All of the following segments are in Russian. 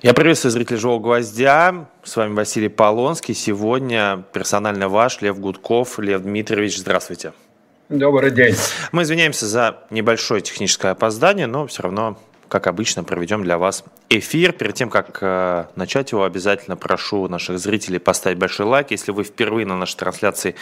Я приветствую зрителей «Живого гвоздя». С вами Василий Полонский. Сегодня персонально ваш Лев Гудков. Лев Дмитриевич, здравствуйте. Добрый день. Мы извиняемся за небольшое техническое опоздание, но все равно как обычно, проведем для вас эфир. Перед тем, как э, начать его, обязательно прошу наших зрителей поставить большой лайк. Если вы впервые на нашей трансляции,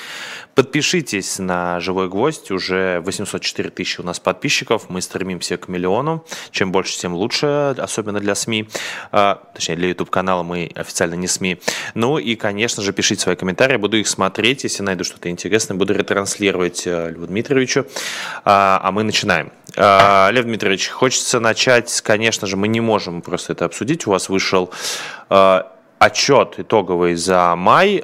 подпишитесь на «Живой гвоздь». Уже 804 тысячи у нас подписчиков. Мы стремимся к миллиону. Чем больше, тем лучше, особенно для СМИ. Э, точнее, для YouTube-канала мы официально не СМИ. Ну и, конечно же, пишите свои комментарии. Буду их смотреть. Если найду что-то интересное, буду ретранслировать э, Льву Дмитриевичу. А, а мы начинаем. Э, Лев Дмитриевич, хочется начать конечно же, мы не можем просто это обсудить. У вас вышел э, отчет итоговый за май.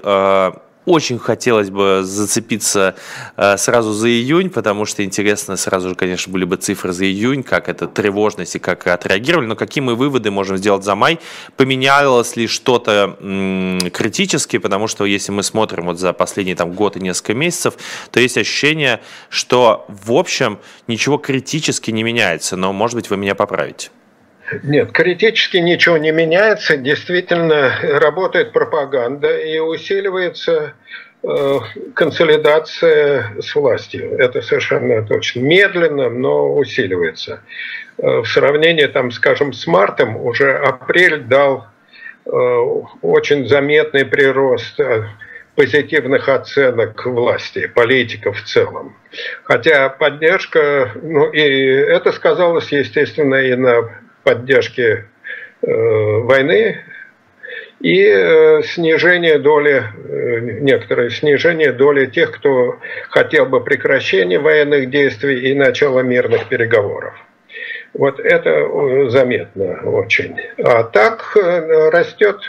Очень хотелось бы зацепиться э, сразу за июнь, потому что интересно сразу же, конечно, были бы цифры за июнь, как это тревожность и как отреагировали, но какие мы выводы можем сделать за май? Поменялось ли что-то критически, потому что если мы смотрим вот за последний там год и несколько месяцев, то есть ощущение, что в общем ничего критически не меняется, но может быть вы меня поправите. Нет, критически ничего не меняется. Действительно, работает пропаганда и усиливается э, консолидация с властью. Это совершенно точно. Медленно, но усиливается. Э, в сравнении, там, скажем, с мартом уже апрель дал э, очень заметный прирост позитивных оценок власти, политиков в целом. Хотя поддержка, ну и это сказалось, естественно, и на поддержки э, войны и э, снижение доли, э, некоторое снижение доли тех, кто хотел бы прекращения военных действий и начала мирных переговоров. Вот это заметно очень. А так растет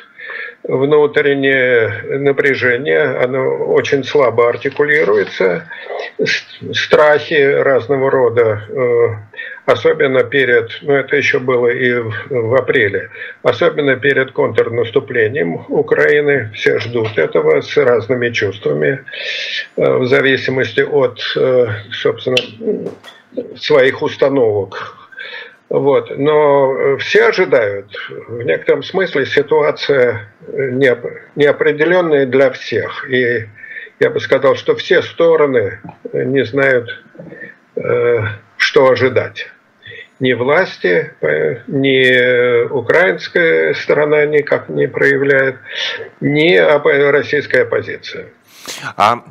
внутреннее напряжение, оно очень слабо артикулируется, страхи разного рода, э, особенно перед, ну это еще было и в апреле, особенно перед контрнаступлением Украины, все ждут этого с разными чувствами, э, в зависимости от, э, собственно, своих установок вот. Но э, все ожидают. В некотором смысле ситуация э, неопределенная для всех. И я бы сказал, что все стороны э, не знают, что ожидать. Ни власти, ни украинская сторона никак не проявляет, ни российская оппозиция. А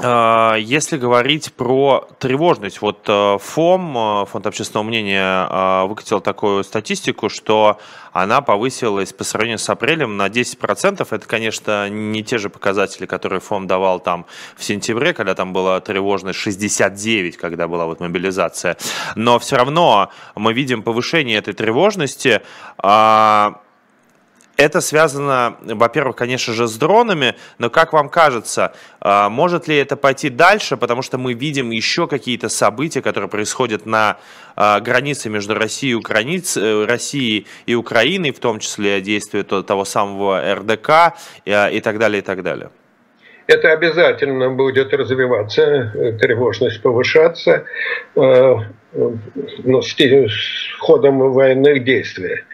если говорить про тревожность, вот э, ФОМ, э, Фонд общественного мнения, э, выкатил такую статистику, что она повысилась по сравнению с апрелем на 10%. Это, конечно, не те же показатели, которые ФОМ давал там в сентябре, когда там была тревожность 69, когда была вот мобилизация. Но все равно мы видим повышение этой тревожности. Это связано, во-первых, конечно же, с дронами, но как вам кажется, а, может ли это пойти дальше, потому что мы видим еще какие-то события, которые происходят на а, границе между Россией и, Украиниц, э, Россией и Украиной, в том числе действия того самого РДК э, и так далее, и так далее? это обязательно будет развиваться, э, тревожность повышаться ну, с ходом военных действий.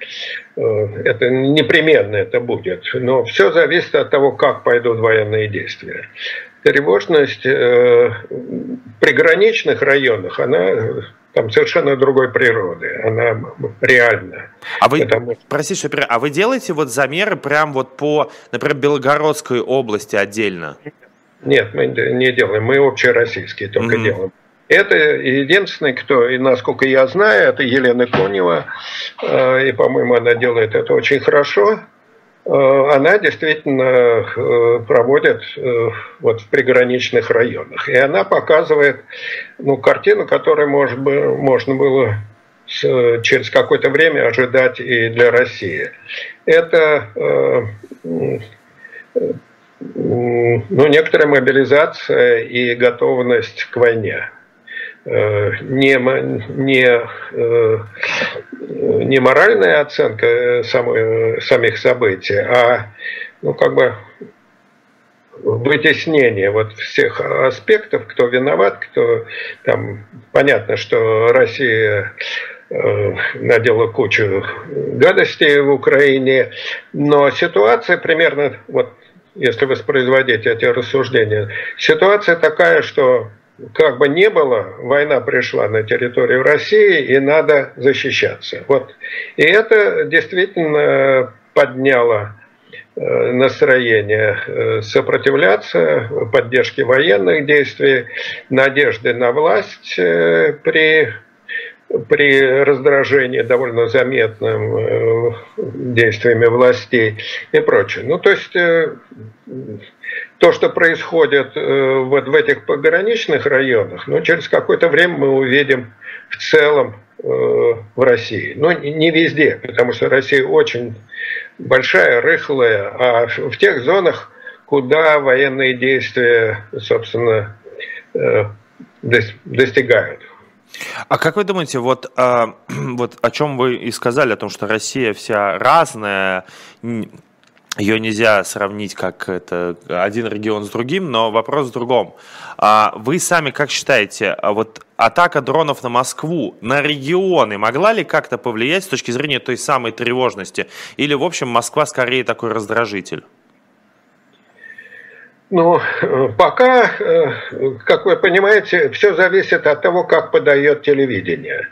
Э, это непременно это будет. Но все зависит от того, как пойдут военные действия. Тревожность э, в приграничных районах, она там совершенно другой природы, она реальна. А вы, потому... простите, что а вы делаете вот замеры прям вот по, например, Белгородской области отдельно? Нет, мы не делаем, мы общероссийские только mm-hmm. делаем. Это единственный, кто, и насколько я знаю, это Елена Конева, э, и, по-моему, она делает это очень хорошо. Э, она действительно э, проводит вот в приграничных районах. И она показывает ну, картину, которую может, можно было через какое-то время ожидать и для России. Это ну, некоторая мобилизация и готовность к войне. Э, не, не, э, не моральная оценка самой, самих событий, а ну, как бы вытеснение вот всех аспектов, кто виноват, кто там понятно, что Россия надела кучу гадостей в Украине, но ситуация примерно, вот если воспроизводить эти рассуждения, ситуация такая, что как бы не было, война пришла на территорию России, и надо защищаться. Вот. И это действительно подняло э, настроение э, сопротивляться, поддержки военных действий, надежды на власть э, при, при раздражении довольно заметным действиями властей и прочее. Ну, то есть то, что происходит э, вот в этих пограничных районах, ну, через какое-то время мы увидим в целом э, в России. Но не везде, потому что Россия очень большая, рыхлая, а в тех зонах, куда военные действия, собственно, э, достигают. А как вы думаете, вот, а, вот о чем вы и сказали, о том, что Россия вся разная, ее нельзя сравнить как это один регион с другим, но вопрос в другом. А вы сами как считаете, а вот атака дронов на Москву, на регионы могла ли как-то повлиять с точки зрения той самой тревожности? Или, в общем, Москва скорее такой раздражитель? Ну, пока, э, как вы понимаете, все зависит от того, как подает телевидение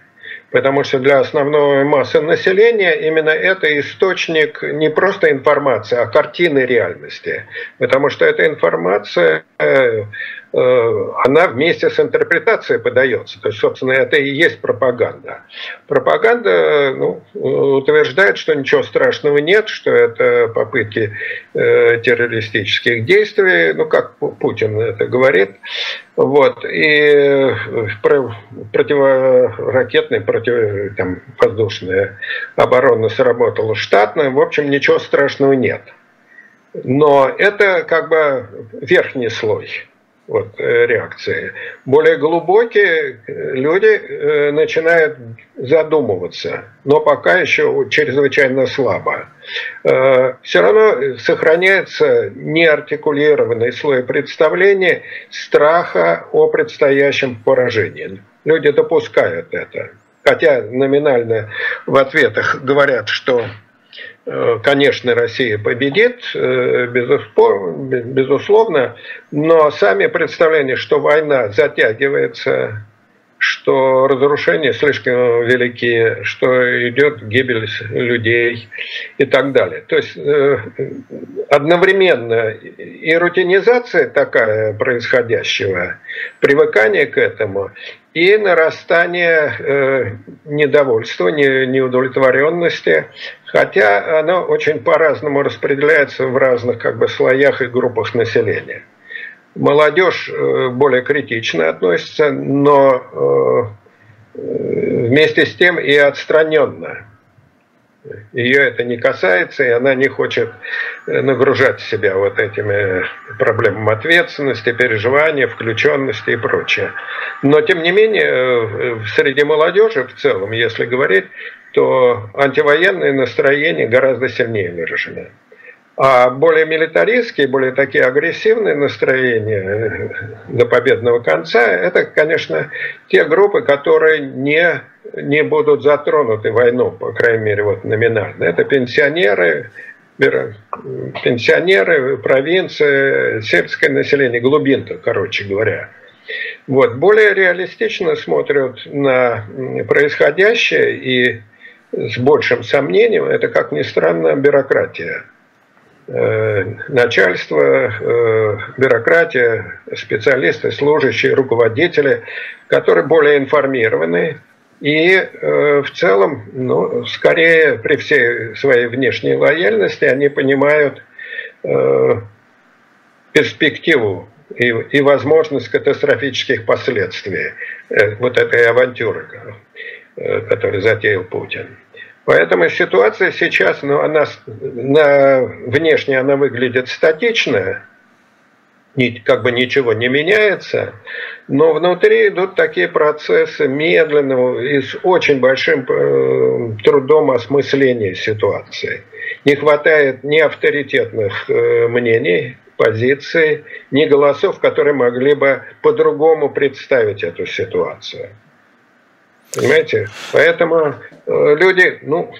потому что для основной массы населения именно это источник не просто информации, а картины реальности. Потому что эта информация э, она вместе с интерпретацией подается. То есть, собственно, это и есть пропаганда. Пропаганда ну, утверждает, что ничего страшного нет, что это попытки э, террористических действий, ну, как Путин это говорит. Вот. И противоракетная, против, там, воздушная оборона сработала штатно. В общем, ничего страшного нет. Но это как бы верхний слой вот, э, реакции. Более глубокие э, люди э, начинают задумываться, но пока еще чрезвычайно слабо. Все равно сохраняется неартикулированный слой представления страха о предстоящем поражении. Люди допускают это. Хотя номинально в ответах говорят, что конечно, Россия победит, э, безусловно, но сами представления, что война затягивается, что разрушения слишком велики, что идет гибель людей и так далее. То есть э, одновременно и рутинизация такая происходящего, привыкание к этому, и нарастание э, недовольства, не, неудовлетворенности, хотя оно очень по-разному распределяется в разных как бы, слоях и группах населения. Молодежь э, более критично относится, но э, вместе с тем и отстраненно. Ее это не касается, и она не хочет э, нагружать себя вот этими проблемами ответственности, переживания, включенности и прочее. Но, тем не менее, э, среди молодежи в целом, если говорить, то антивоенное настроение гораздо сильнее выражено. А более милитаристские, более такие агрессивные настроения э, до победного конца, это, конечно, те группы, которые не не будут затронуты войну, по крайней мере, вот номинально. Это пенсионеры, пенсионеры, провинция, сельское население, глубинка, короче говоря. Вот. Более реалистично смотрят на происходящее и с большим сомнением, это, как ни странно, бюрократия. Э, начальство, э, бюрократия, специалисты, служащие, руководители, которые более информированы, и э, в целом, ну, скорее при всей своей внешней лояльности они понимают э, перспективу и, и возможность катастрофических последствий э, вот этой авантюры, э, которую затеял Путин. Поэтому ситуация сейчас, ну, она на, внешне она выглядит статичная, как бы ничего не меняется, но внутри идут такие процессы медленного и с очень большим э, трудом осмысления ситуации. Не хватает ни авторитетных э, мнений, позиций, ни голосов, которые могли бы по-другому представить эту ситуацию. Понимаете? Поэтому э, люди, ну,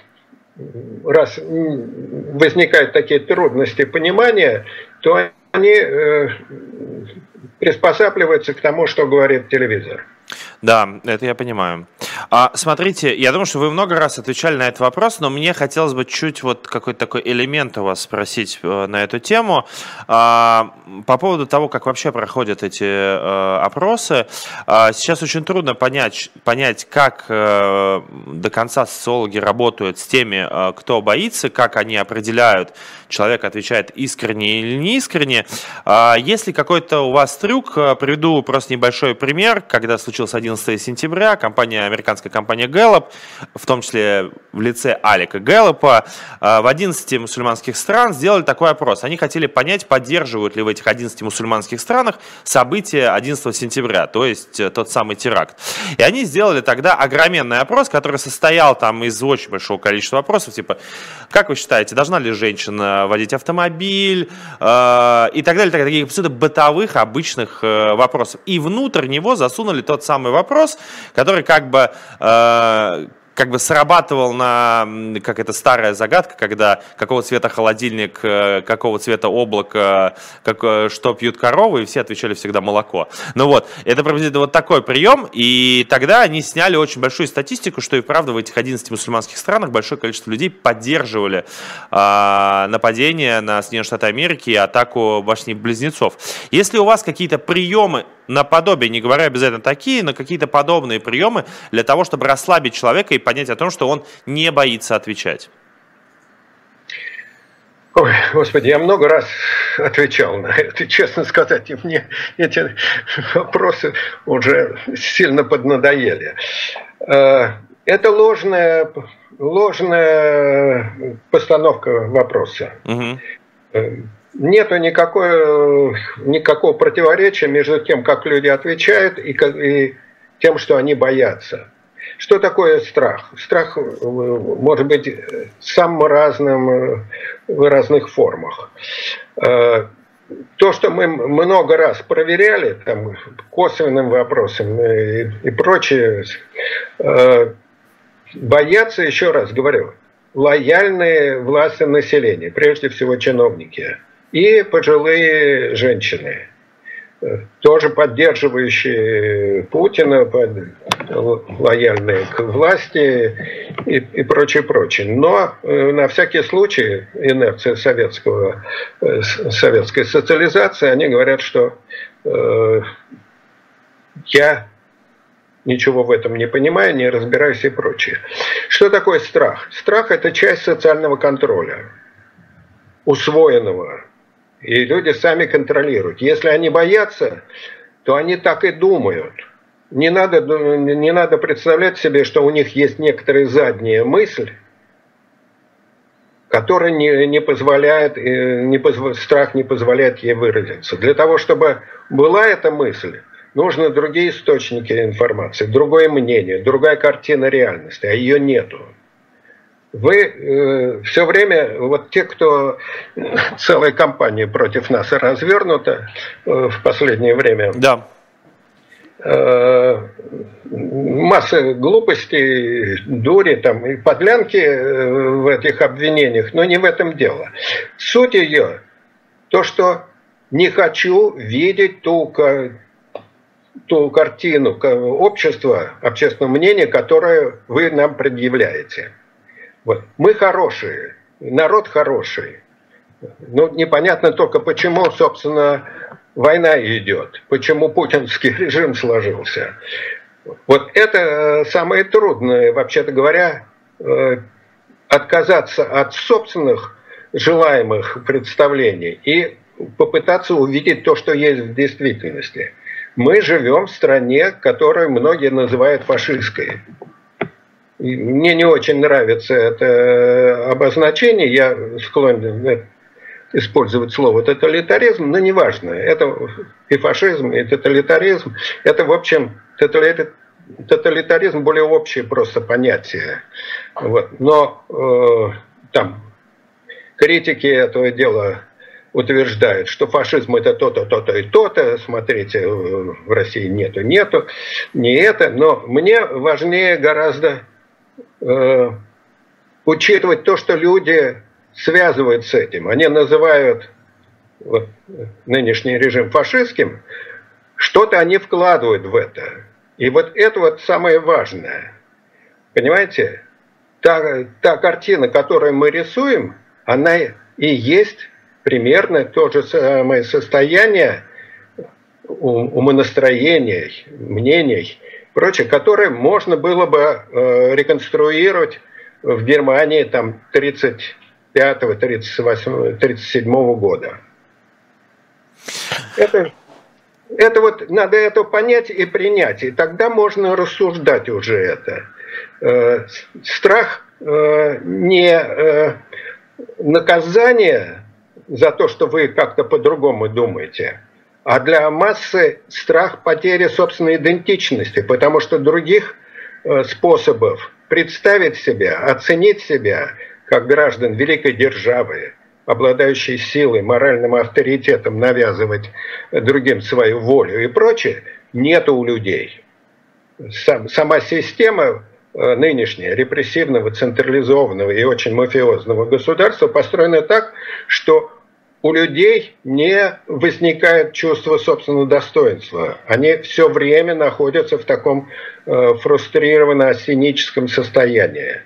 раз возникают такие трудности понимания, то они э, приспосабливаются к тому, что говорит телевизор. Да, это я понимаю. А, смотрите, я думаю, что вы много раз отвечали на этот вопрос, но мне хотелось бы чуть вот какой-то такой элемент у вас спросить э, на эту тему. А, по поводу того, как вообще проходят эти э, опросы. А, сейчас очень трудно понять, понять, как э, до конца социологи работают с теми, э, кто боится, как они определяют, человек отвечает искренне или не искренне. А, если какой-то у вас трюк, приведу просто небольшой пример, когда случился 11 сентября, компания, американская компания Gallup, в том числе в лице Алика Гэллопа, в 11 мусульманских стран сделали такой опрос. Они хотели понять, поддерживают ли в этих 11 мусульманских странах события 11 сентября, то есть э, тот самый теракт. И они сделали тогда огроменный опрос, который состоял там из очень большого количества вопросов, типа, как вы считаете, должна ли женщина водить автомобиль э, и так далее, так таких абсолютно бытовых, обычных э, вопросов. И внутрь него засунули тот самый вопрос, который как бы э, как бы срабатывал на, как это старая загадка, когда какого цвета холодильник, э, какого цвета облако, как, э, что пьют коровы, и все отвечали всегда молоко. Ну вот, это приблизительно вот такой прием, и тогда они сняли очень большую статистику, что и правда в этих 11 мусульманских странах большое количество людей поддерживали э, нападение на Соединенные Штаты Америки и атаку башни-близнецов. Если у вас какие-то приемы наподобие, не говоря обязательно такие, но какие-то подобные приемы для того, чтобы расслабить человека и понять о том, что он не боится отвечать? Ой, Господи, я много раз отвечал на это, честно сказать, и мне эти вопросы уже сильно поднадоели. Э, это ложная, ложная постановка вопроса. Угу нету никакой, никакого противоречия между тем, как люди отвечают, и, и тем, что они боятся. Что такое страх? Страх э, может быть самым разным э, в разных формах. Э, то, что мы много раз проверяли, там, косвенным вопросом и, и прочее, боятся, еще раз говорю, лояльные власти населения, прежде всего чиновники – и пожилые женщины, тоже поддерживающие Путина, лояльные к власти и, и прочее, прочее. Но э, на всякий случай инерция советского, э, советской социализации, они говорят, что э, я ничего в этом не понимаю, не разбираюсь и прочее. Что такое страх? Страх – это часть социального контроля, усвоенного и люди сами контролируют. Если они боятся, то они так и думают. Не надо, не надо представлять себе, что у них есть некоторая задняя мысль, которая не, не позволяет, э, не позв... страх не позволяет ей выразиться. Для того, чтобы была эта мысль, нужны другие источники информации, другое мнение, другая картина реальности, а ее нету вы э, все время, вот те, кто целая кампания против нас развернута э, в последнее время, да. э, масса глупостей, дури там, и подлянки э, в этих обвинениях, но не в этом дело. Суть ее, то, что не хочу видеть ту, ту картину общества, общественного мнения, которое вы нам предъявляете. Вот. Мы хорошие, народ хороший. Ну, непонятно только, почему, собственно, война идет, почему путинский режим сложился. Вот это э, самое трудное, вообще-то говоря, э, отказаться от собственных желаемых представлений и попытаться увидеть то, что есть в действительности. Мы живем в стране, которую многие называют фашистской. Мне не очень нравится это обозначение, я склонен использовать слово тоталитаризм, но неважно, это и фашизм, и тоталитаризм, это, в общем, тоталитаризм более общее просто понятие. Вот. Но э, там критики этого дела утверждают, что фашизм это то-то, то-то и то-то, смотрите, в России нету, нету, не это, но мне важнее гораздо э, учитывать то, что люди связывают с этим. Они называют вот, нынешний режим фашистским, что-то они вкладывают в это. И вот это вот самое важное. Понимаете? Та, та картина, которую мы рисуем, она и есть примерно то же самое состояние умонастроений, мнений, прочее, которое можно было бы э, реконструировать в Германии там 35 38 37 года. Это, это вот надо это понять и принять, и тогда можно рассуждать уже это. Э, страх э, не наказание за то, что вы как-то по-другому думаете, а для массы страх потери собственной идентичности, потому что других э, способов представить себя, оценить себя как граждан великой державы, обладающей силой, моральным авторитетом навязывать другим свою волю и прочее, нет у людей. Сам, сама система Э, нынешнее репрессивного, централизованного и очень мафиозного государства построено так, что у людей не возникает чувство собственного достоинства. Они все время находятся в таком э, фрустрированно-синическом состоянии.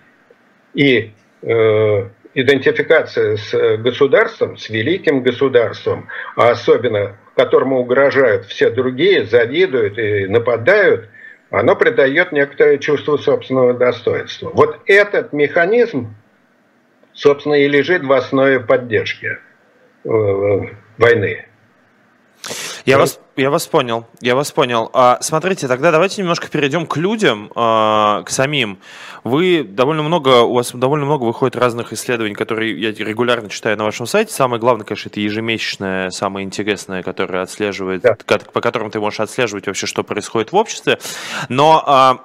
И э, идентификация с государством, с великим государством, а особенно которому угрожают все другие, завидуют и нападают – оно придает некоторое чувство собственного достоинства. Вот этот механизм, собственно, и лежит в основе поддержки э, войны. Я вас, я вас понял, я вас понял. А, смотрите, тогда давайте немножко перейдем к людям, а, к самим. Вы довольно много, у вас довольно много выходит разных исследований, которые я регулярно читаю на вашем сайте. Самое главное, конечно, это ежемесячное, самое интересное, которое отслеживает, да. по которым ты можешь отслеживать вообще, что происходит в обществе. Но а,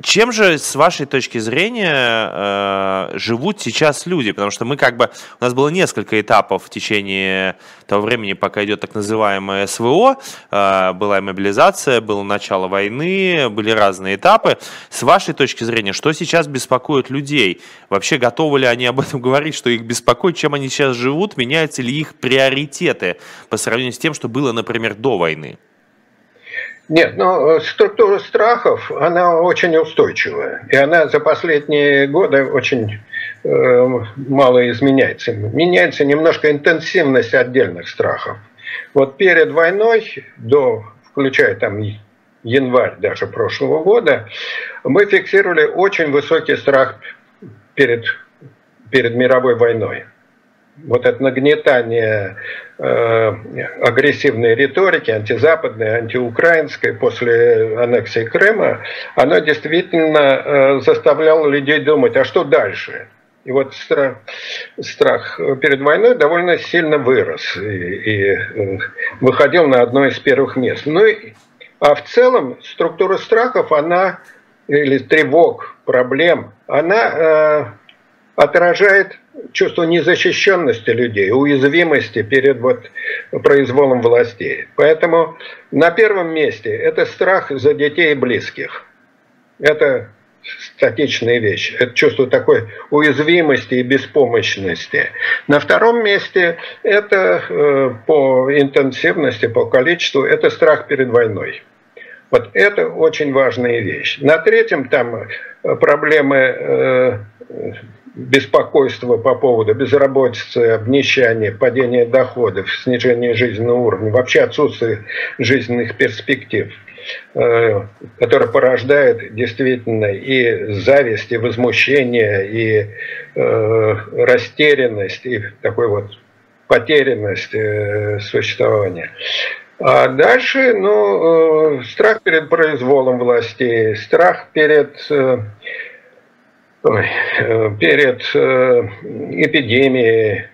чем же, с вашей точки зрения, э, живут сейчас люди? Потому что мы как бы... У нас было несколько этапов в течение того времени, пока идет так называемое СВО. Э, была мобилизация, было начало войны, были разные этапы. С вашей точки зрения, что сейчас беспокоит людей? Вообще готовы ли они об этом говорить, что их беспокоит? Чем они сейчас живут? Меняются ли их приоритеты по сравнению с тем, что было, например, до войны? Нет, но э, структура страхов, она очень устойчивая. И она за последние годы очень э, мало изменяется. Меняется немножко интенсивность отдельных страхов. Вот перед войной, до, включая там январь даже прошлого года, мы фиксировали очень высокий страх перед, перед мировой войной вот это нагнетание э, агрессивной риторики, антизападной, антиукраинской после аннексии Крыма, оно действительно э, заставляло людей думать, а что дальше? И вот страх, страх перед войной довольно сильно вырос и, и э, выходил на одно из первых мест. Ну, и, а в целом структура страхов, она, или тревог, проблем, она э, отражает чувство незащищенности людей, уязвимости перед вот произволом властей. Поэтому на первом месте это страх за детей и близких. Это статичные вещи. Это чувство такой уязвимости и беспомощности. На втором месте это э, по интенсивности, по количеству, это страх перед войной. Вот это очень важная вещь. На третьем там э, проблемы э, беспокойство по поводу безработицы, обнищания, падения доходов, снижения жизненного уровня, вообще отсутствие жизненных перспектив, э, которое порождает действительно и зависть, и возмущение, и э, растерянность, и такой вот потерянность э, существования. А дальше, ну, страх перед произволом властей, страх перед Э, перед э, эпидемией,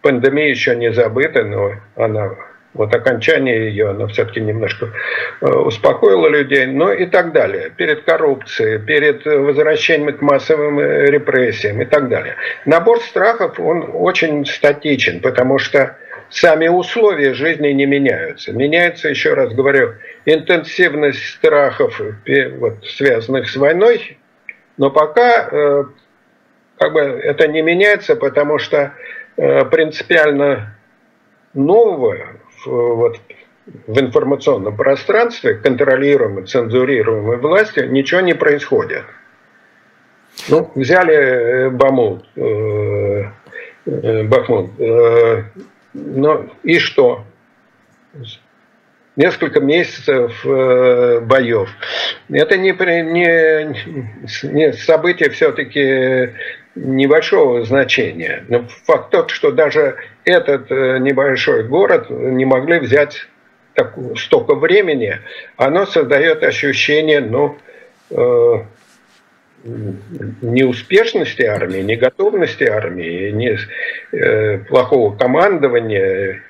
пандемия еще не забыта, но она Вот окончание ее, оно все-таки немножко э, успокоило людей, ну и так далее. Перед коррупцией, перед возвращением к массовым репрессиям и так далее. Набор страхов, он очень статичен, потому что сами условия жизни не меняются. Меняется, еще раз говорю, интенсивность страхов, вот, связанных с войной, но пока э, как бы это не меняется, потому что э, принципиально нового вот, в информационном пространстве, контролируемой, цензурируемой властью, ничего не происходит. Ну, взяли э, Бамут, э, Бахмут, э, ну и что? Несколько месяцев э, боев. Это не, не, не событие все-таки небольшого значения. Но факт тот, что даже этот э, небольшой город не могли взять так, столько времени, оно создает ощущение, ну, э, неуспешности армии, неготовности армии, не, э, плохого командования,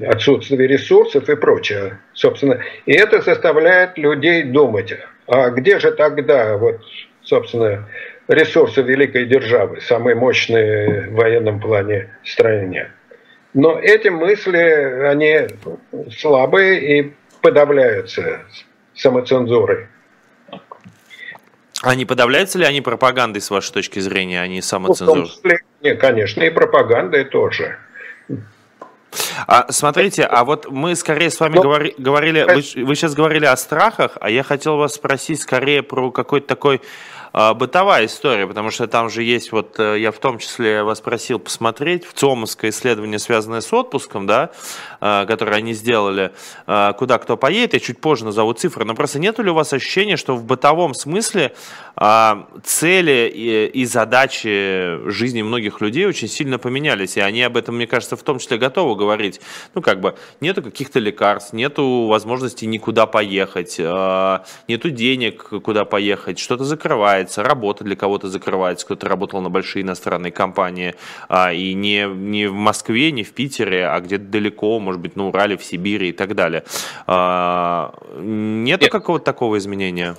отсутствия ресурсов и прочее, собственно. И это заставляет людей думать, а где же тогда, вот, собственно, ресурсы великой державы, самые мощные в военном плане стране. Но эти мысли, они слабые и подавляются самоцензурой. Они подавляются ли они пропагандой, с вашей точки зрения, а не самоцензурой? Ну, нет, конечно, и пропагандой тоже. А, смотрите, а вот мы скорее с вами Но... Ну, говори, говорили, вы, вы сейчас говорили о страхах, а я хотел вас спросить скорее про какой-то такой бытовая история, потому что там же есть, вот э, я в том числе вас просил посмотреть в ЦОМовское исследование, связанное с отпуском, да, а, которое они сделали, а, куда кто поедет, я чуть позже назову цифры, но просто нет ли у вас ощущения, что в бытовом смысле цели и задачи жизни многих людей очень сильно поменялись, и они об этом, мне кажется, в том числе готовы говорить. Ну, как бы, нету каких-то лекарств, нету возможности никуда поехать, нету денег, куда поехать, что-то закрывается, закрывается, работа для кого-то закрывается, кто-то работал на большие иностранные компании, а, и не, не в Москве, не в Питере, а где-то далеко, может быть, на Урале, в Сибири и так далее. А, нету Нет. какого-то такого изменения?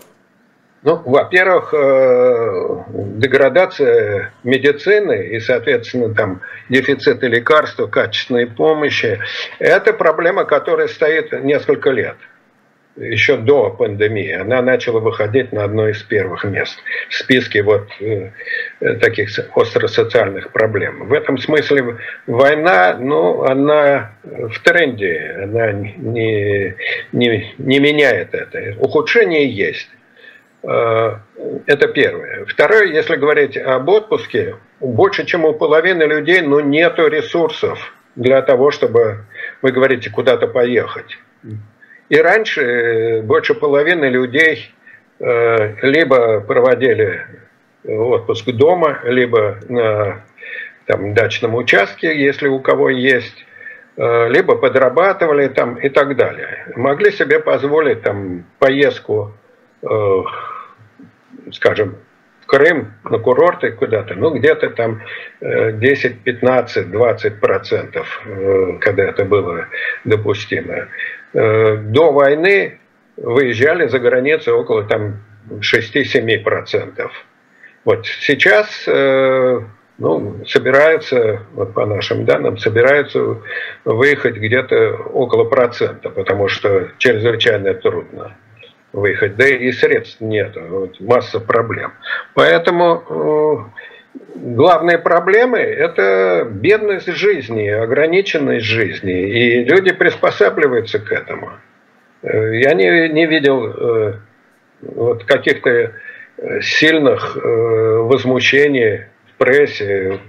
Ну, во-первых, э, деградация медицины и, соответственно, там дефициты лекарств, качественной помощи – это проблема, которая стоит несколько лет еще до пандемии, она начала выходить на одно из первых мест в списке вот э, таких остросоциальных проблем. В этом смысле война, ну, она в тренде, она не, не, не меняет это. Ухудшение есть. Э, это первое. Второе, если говорить об отпуске, больше чем у половины людей, ну, нету ресурсов для того, чтобы, вы говорите, куда-то поехать. И раньше э, больше половины людей э, либо проводили отпуск дома, либо на там, дачном участке, если у кого есть, э, либо подрабатывали там и так далее. Могли себе позволить там поездку, скажем, в Крым, на курорты куда-то, ну где-то там 10, 15, 20 процентов, когда это было допустимо. Э, до войны выезжали за границу около там 6-7%. Вот сейчас э, ну, собираются, вот по нашим данным, собираются выехать где-то около процента, потому что чрезвычайно трудно выехать. Да и средств нет, вот, масса проблем. Поэтому э, главные проблемы – это бедность жизни, ограниченность жизни, и люди приспосабливаются к этому. Э, я не, не видел э, вот каких-то э, сильных возмущений в прессе,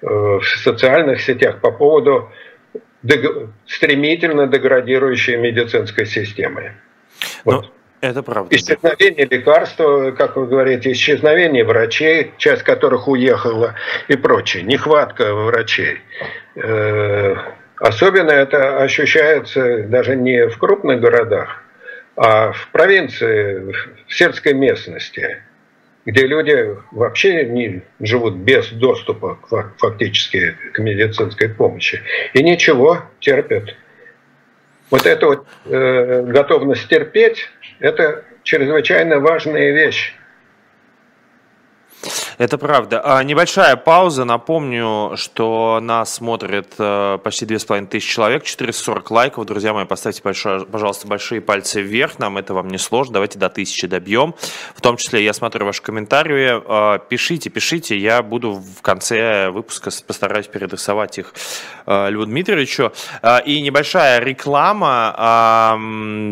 в социальных сетях по поводу стремительно деградирующей медицинской системы. Вот. Это правда. Исчезновение лекарства, как вы говорите, исчезновение врачей, часть которых уехала и прочее, нехватка врачей. Э, особенно это ощущается даже не в крупных городах, а в провинции, в сельской местности, где люди вообще не живут без доступа фактически к медицинской помощи. И ничего, терпят. Вот эта вот э, готовность терпеть, это чрезвычайно важная вещь. Это правда. А, небольшая пауза. Напомню, что нас смотрит э, почти 2500 человек, 440 лайков. Друзья мои, поставьте, большое, пожалуйста, большие пальцы вверх. Нам это вам не сложно. Давайте до 1000 добьем. В том числе я смотрю ваши комментарии. Э, пишите, пишите. Я буду в конце выпуска постараюсь переадресовать их э, Льву Дмитриевичу. Э, и небольшая реклама.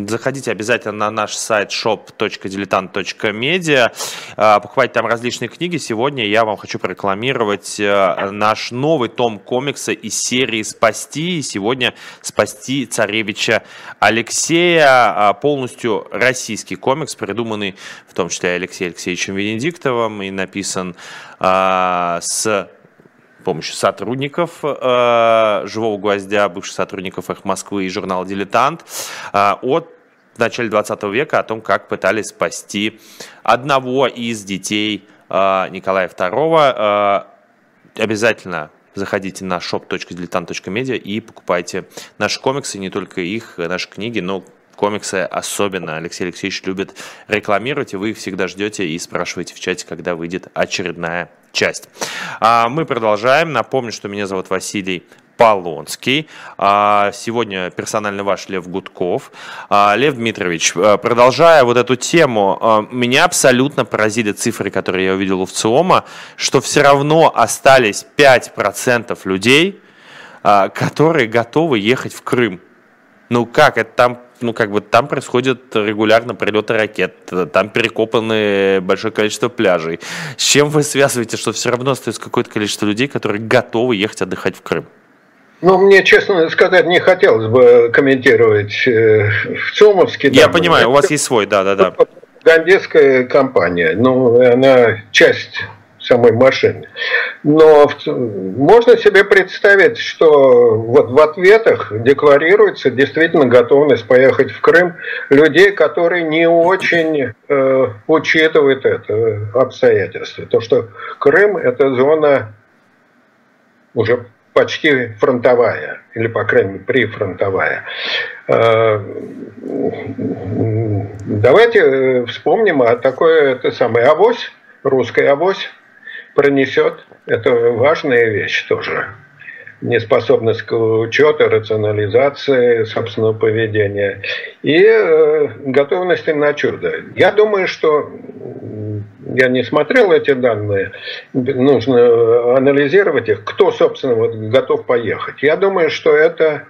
Заходите обязательно на наш сайт shop.diletant.media. Покупайте там различные книги. Сегодня я вам хочу прорекламировать э, наш новый том комикса из серии «Спасти». Сегодня «Спасти царевича Алексея». А, полностью российский комикс, придуманный в том числе Алексеем Алексеевичем Венедиктовым и написан э, с помощью сотрудников э, «Живого гвоздя», бывших сотрудников «Их Москвы» и журнала «Дилетант» э, от в начале 20 века о том, как пытались спасти одного из детей а, Николая II. А, обязательно заходите на shop.diletant.media и покупайте наши комиксы, не только их, наши книги, но комиксы особенно Алексей Алексеевич любит рекламировать, и вы их всегда ждете и спрашиваете в чате, когда выйдет очередная часть. А мы продолжаем. Напомню, что меня зовут Василий Полонский. А, сегодня персонально ваш Лев Гудков. А, Лев Дмитриевич, а, продолжая вот эту тему, меня абсолютно поразили цифры, которые я увидел у ВЦИОМа, что все равно остались 5% людей, которые готовы ехать в Крым. Ну как, это там ну, как бы там происходят регулярно прилеты ракет, там перекопаны большое количество пляжей. С чем вы связываете, что все равно остается какое-то количество людей, которые готовы ехать отдыхать в Крым? Ну, мне, честно сказать, не хотелось бы комментировать э, в ЦОМовске. Я да, понимаю, у вас есть свой, да-да-да. Гандесская компания, ну, она часть самой машины. Но можно себе представить, что вот в ответах декларируется действительно готовность поехать в Крым людей, которые не очень э, учитывают это обстоятельство. То, что Крым – это зона уже почти фронтовая, или, по крайней мере, прифронтовая. Э, давайте э, вспомним о такой, это самое, авось, русская авось пронесет. Это важная вещь тоже неспособность к учету, рационализации собственного поведения и э, готовности на чудо. Я думаю, что я не смотрел эти данные, нужно анализировать их, кто, собственно, вот готов поехать. Я думаю, что это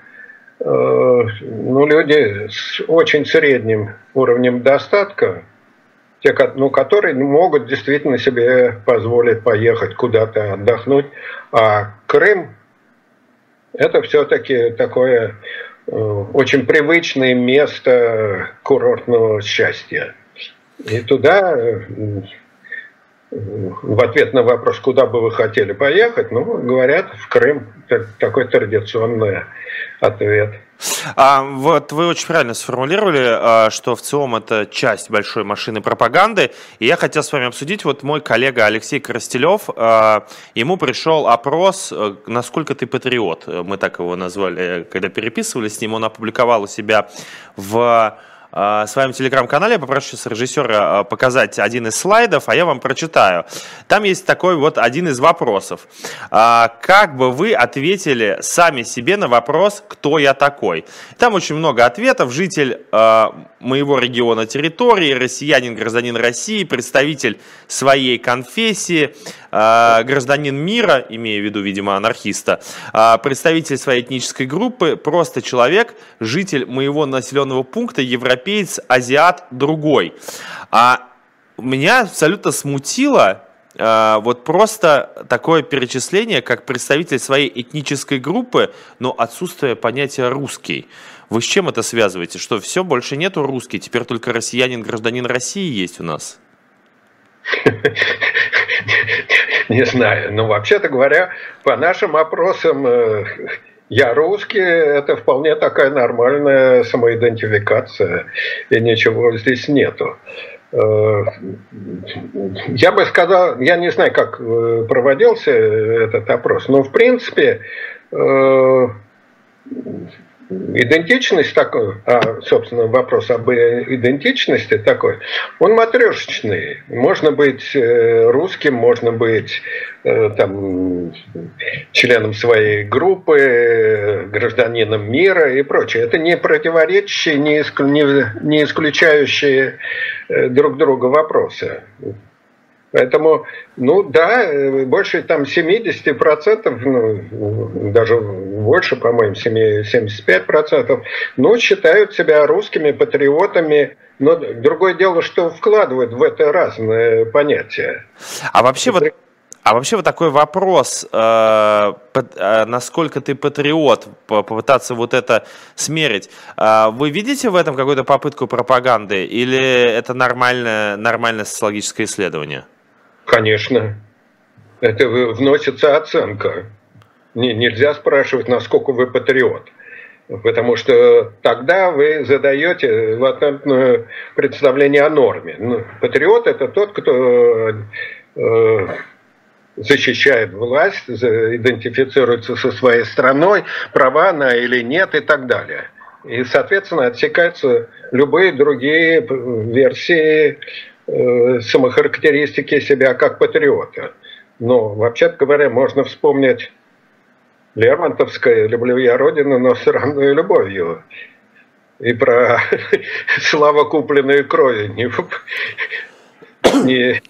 э, ну, люди с очень средним уровнем достатка, те, ну, которые могут действительно себе позволить поехать куда-то отдохнуть. А Крым – это все-таки такое э, очень привычное место курортного счастья. И туда в ответ на вопрос, куда бы вы хотели поехать, ну, говорят, в Крым. Такой традиционный ответ. А, вот вы очень правильно сформулировали, а, что в целом это часть большой машины пропаганды. И я хотел с вами обсудить, вот мой коллега Алексей Коростелев, а, ему пришел опрос, э, насколько ты патриот. Мы так его назвали, когда переписывались с ним. Он опубликовал у себя в в своем телеграм-канале. Я попрошу сейчас режиссера а, показать один из слайдов, а я вам прочитаю. Там есть такой вот один из вопросов. А, как бы вы ответили сами себе на вопрос, кто я такой? Там очень много ответов. Житель а, моего региона территории, россиянин, гражданин России, представитель своей конфессии, гражданин мира, имея в виду, видимо, анархиста, представитель своей этнической группы, просто человек, житель моего населенного пункта, европейский европеец, азиат другой. А меня абсолютно смутило э, вот просто такое перечисление, как представитель своей этнической группы, но отсутствие понятия русский. Вы с чем это связываете? Что все, больше нету русский, теперь только россиянин, гражданин России есть у нас? Не знаю. Но вообще-то говоря, по нашим опросам э, я русский, это вполне такая нормальная самоидентификация, и ничего здесь нету. Э, я бы сказал, я не знаю, как э, проводился этот опрос, но в принципе э, идентичность такой, а, собственно, вопрос об идентичности такой, он матрешечный. Можно быть э, русским, можно быть э, там, членом своей группы, гражданином мира и прочее. Это не противоречащие, не, не исключающие э, друг друга вопросы. Поэтому, ну да, больше там 70%, ну, даже больше, по-моему, 75%, ну, считают себя русскими патриотами. Но другое дело, что вкладывают в это разные понятия. А вообще вот а вообще вот такой вопрос, э, э, насколько ты патриот, попытаться вот это смерить. Э, вы видите в этом какую-то попытку пропаганды или это нормальное, нормальное социологическое исследование? Конечно. Это вносится оценка. Не, нельзя спрашивать, насколько вы патриот. Потому что тогда вы задаете латентное представление о норме. Ну, патриот это тот, кто э, защищает власть, идентифицируется со своей страной, права она или нет и так далее. И, соответственно, отсекаются любые другие версии Э, самохарактеристики себя как патриота. Но, вообще говоря, можно вспомнить Лермонтовское «Люблю я Родину, но с равной любовью». И про слава купленную крови не, не,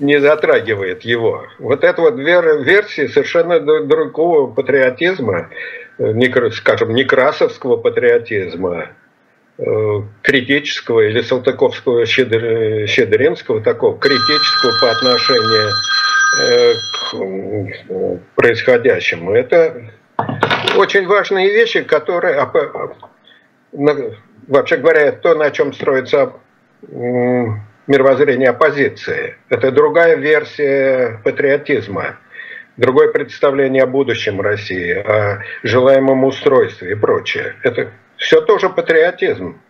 не затрагивает его. Вот это вот версии совершенно другого патриотизма, э, скажем, некрасовского патриотизма, критического или Салтыковского Щедринского, такого критического по отношению э, к происходящему. Это очень важные вещи, которые, вообще говоря, то, на чем строится мировоззрение оппозиции. Это другая версия патриотизма, другое представление о будущем России, о желаемом устройстве и прочее. Это все тоже патриотизм.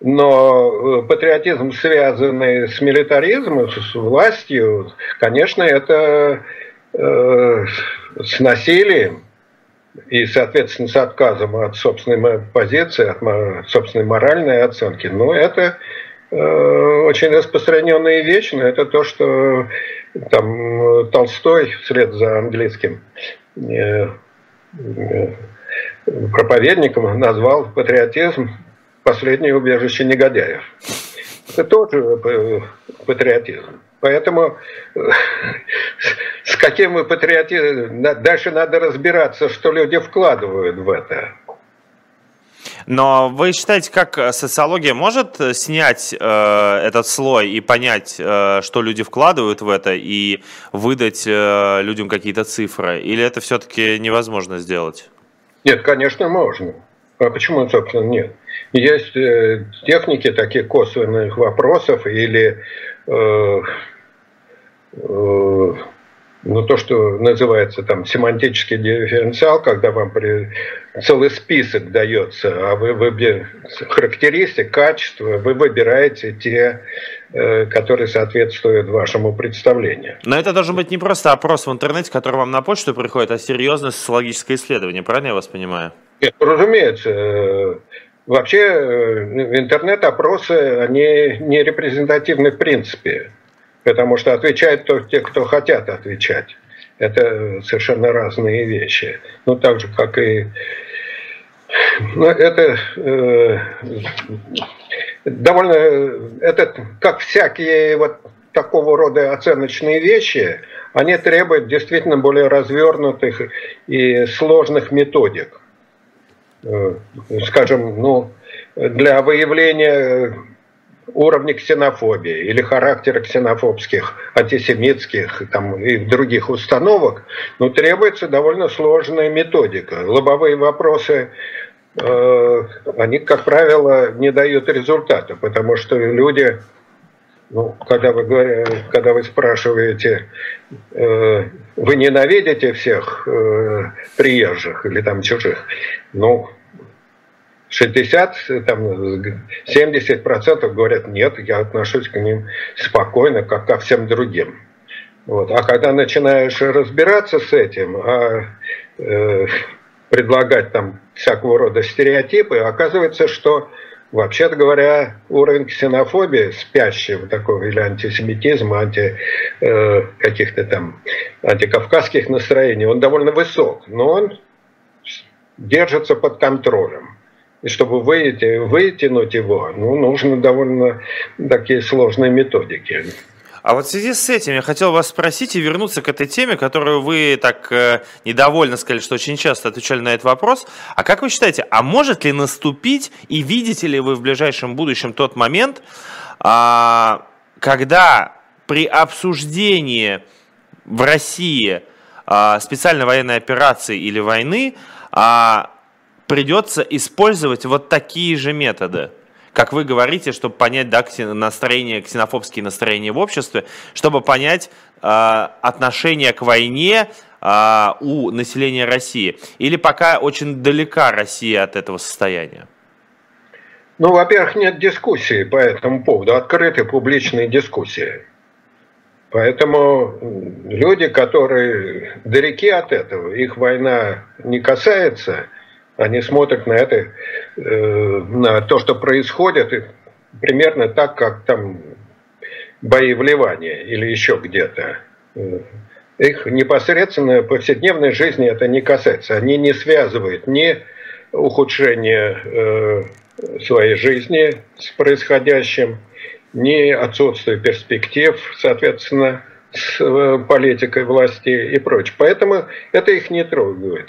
Но э, патриотизм, связанный с милитаризмом, с властью, конечно, это э, с насилием и, соответственно, с отказом от собственной позиции, от собственной моральной оценки. Но это э, очень распространенная вещь, но это то, что там Толстой вслед за английским э, э, проповедником назвал патриотизм последнее убежище негодяев. Это тоже э, патриотизм. Поэтому э, с каким мы патриотизмом, дальше надо разбираться, что люди вкладывают в это. Но вы считаете, как социология может снять э, этот слой и понять, э, что люди вкладывают в это, и выдать э, людям какие-то цифры? Или это все-таки невозможно сделать? Нет, конечно, можно. А почему, собственно, нет? Есть э, техники таких косвенных вопросов или э, э, ну, то, что называется там семантический дифференциал, когда вам при... целый список дается, а вы, вы характеристик, качества, вы выбираете те, э, которые соответствуют вашему представлению. Но это должен быть не просто опрос в интернете, который вам на почту приходит, а серьезное социологическое исследование, правильно я вас понимаю? Нет, разумеется. Вообще э, интернет-опросы, они не репрезентативны в принципе потому что отвечают только те, кто хотят отвечать. Это совершенно разные вещи. Ну, так же, как и... Ну, это э, довольно... Это, как всякие вот такого рода оценочные вещи, они требуют действительно более развернутых и сложных методик. Э, скажем, ну, для выявления уровня ксенофобии или характера ксенофобских, антисемитских там, и других установок, но требуется довольно сложная методика. Лобовые вопросы, э, они, как правило, не дают результата, потому что люди, ну, когда, вы говорите, когда вы спрашиваете, э, вы ненавидите всех э, приезжих или там чужих, ну, 60, там, 70% говорят, нет, я отношусь к ним спокойно, как ко всем другим. Вот. А когда начинаешь разбираться с этим, а, э, предлагать там всякого рода стереотипы, оказывается, что Вообще-то говоря, уровень ксенофобии, спящего такого или антисемитизма, анти, э, каких-то там антикавказских настроений, он довольно высок, но он держится под контролем. И чтобы выйти, вытянуть его, ну, нужно довольно такие сложные методики. А вот в связи с этим я хотел вас спросить и вернуться к этой теме, которую вы так э, недовольно сказали, что очень часто отвечали на этот вопрос. А как вы считаете, а может ли наступить и видите ли вы в ближайшем будущем тот момент, э, когда при обсуждении в России э, специальной военной операции или войны э, придется использовать вот такие же методы? как вы говорите, чтобы понять да, настроение, ксенофобские настроения в обществе, чтобы понять э, отношение к войне э, у населения России? Или пока очень далека Россия от этого состояния? Ну, во-первых, нет дискуссии по этому поводу, открытой публичной дискуссии. Поэтому люди, которые далеки от этого, их война не касается – они смотрят на это, э, на то, что происходит, примерно так, как там бои в Ливане или еще где-то. Э, их непосредственно повседневной жизни это не касается. Они не связывают ни ухудшение э, своей жизни с происходящим, ни отсутствие перспектив, соответственно, с политикой власти и прочее. Поэтому это их не трогает.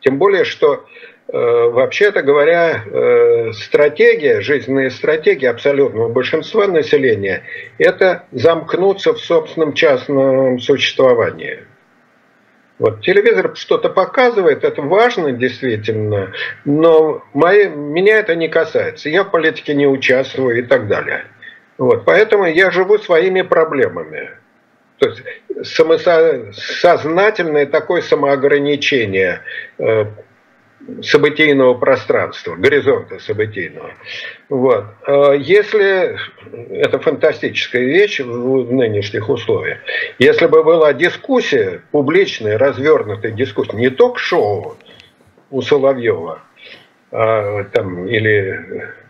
Тем более, что вообще-то говоря, э, стратегия, жизненная стратегия абсолютного большинства населения – это замкнуться в собственном частном существовании. Вот телевизор что-то показывает, это важно действительно, но мои, меня это не касается. Я в политике не участвую и так далее. Вот, поэтому я живу своими проблемами. То есть самосознательное такое самоограничение э, событийного пространства, горизонта событийного. Вот. А если, это фантастическая вещь в нынешних условиях, если бы была дискуссия, публичная, развернутая дискуссия, не ток-шоу у Соловьева, а, там, или Э,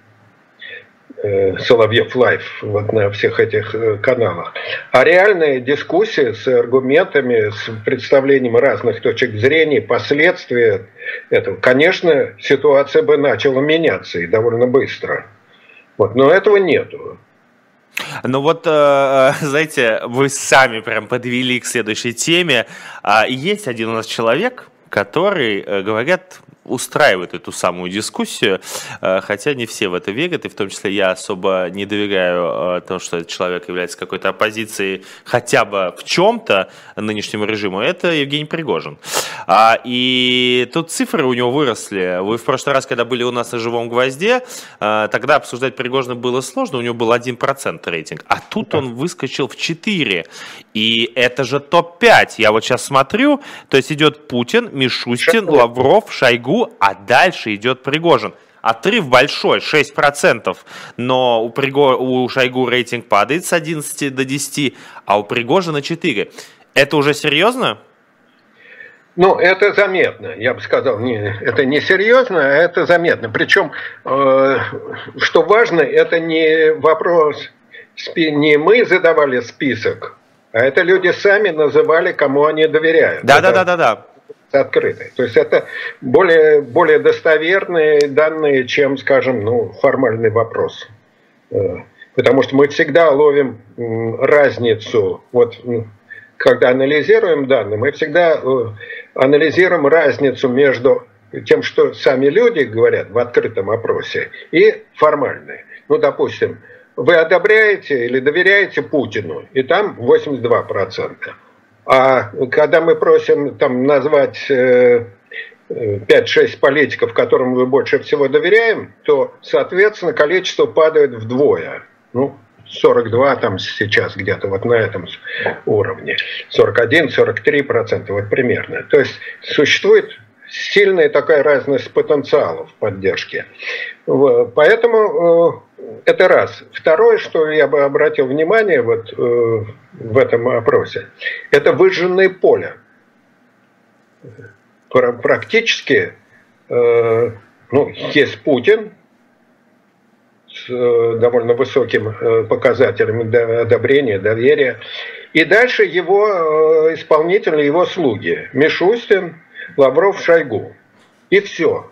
Соловьев Live вот на всех этих э, каналах, а реальная дискуссия с аргументами, с представлением разных точек зрения, последствия этого, конечно, ситуация бы начала меняться и довольно быстро. Вот, но этого нету. Ну вот, э, знаете, вы сами прям подвели к следующей теме. А, есть один у нас человек, который, говорят, устраивает эту самую дискуссию, э, хотя не все в это верят, и в том числе я особо не доверяю э, тому, что этот человек является какой-то оппозицией хотя бы в чем-то нынешнему режиму, это Евгений Пригожин. А, и тут цифры у него выросли. Вы в прошлый раз, когда были у нас на «Живом гвозде», э, тогда обсуждать Пригожина было сложно, у него был 1% рейтинг, а тут он выскочил в 4. И это же топ-5. Я вот сейчас смотрю, то есть идет Путин, Мишустин, Лавров, Шойгу, а дальше идет Пригожин. Отрыв большой, 6%, но у, Приго... у Шойгу рейтинг падает с 11 до 10, а у Пригожина 4. Это уже серьезно? Ну, это заметно, я бы сказал, не, это не серьезно, а это заметно. Причем, э, что важно, это не вопрос, не мы задавали список, а это люди сами называли, кому они доверяют. Да, да, да, да, да открытой. То есть это более, более достоверные данные, чем, скажем, ну, формальный вопрос. Э, потому что мы всегда ловим разницу. Вот когда анализируем данные, мы всегда э, анализируем разницу между тем, что сами люди говорят в открытом опросе, и формальной. Ну, допустим, вы одобряете или доверяете Путину, и там 82%. А когда мы просим там назвать 5-6 э, политиков, которым мы больше всего доверяем, то, соответственно, количество падает вдвое. Ну, 42 там сейчас где-то вот на этом уровне. 41-43% вот примерно. То есть существует сильная такая разность потенциалов поддержки. Поэтому э, это раз. Второе, что я бы обратил внимание вот э, в этом опросе, это выжженное поле. Практически э, ну, есть Путин э, довольно высоким э, показателем одобрения, доверия. И дальше его э, исполнители, его слуги. Мишустин, Лавров, Шойгу. И все.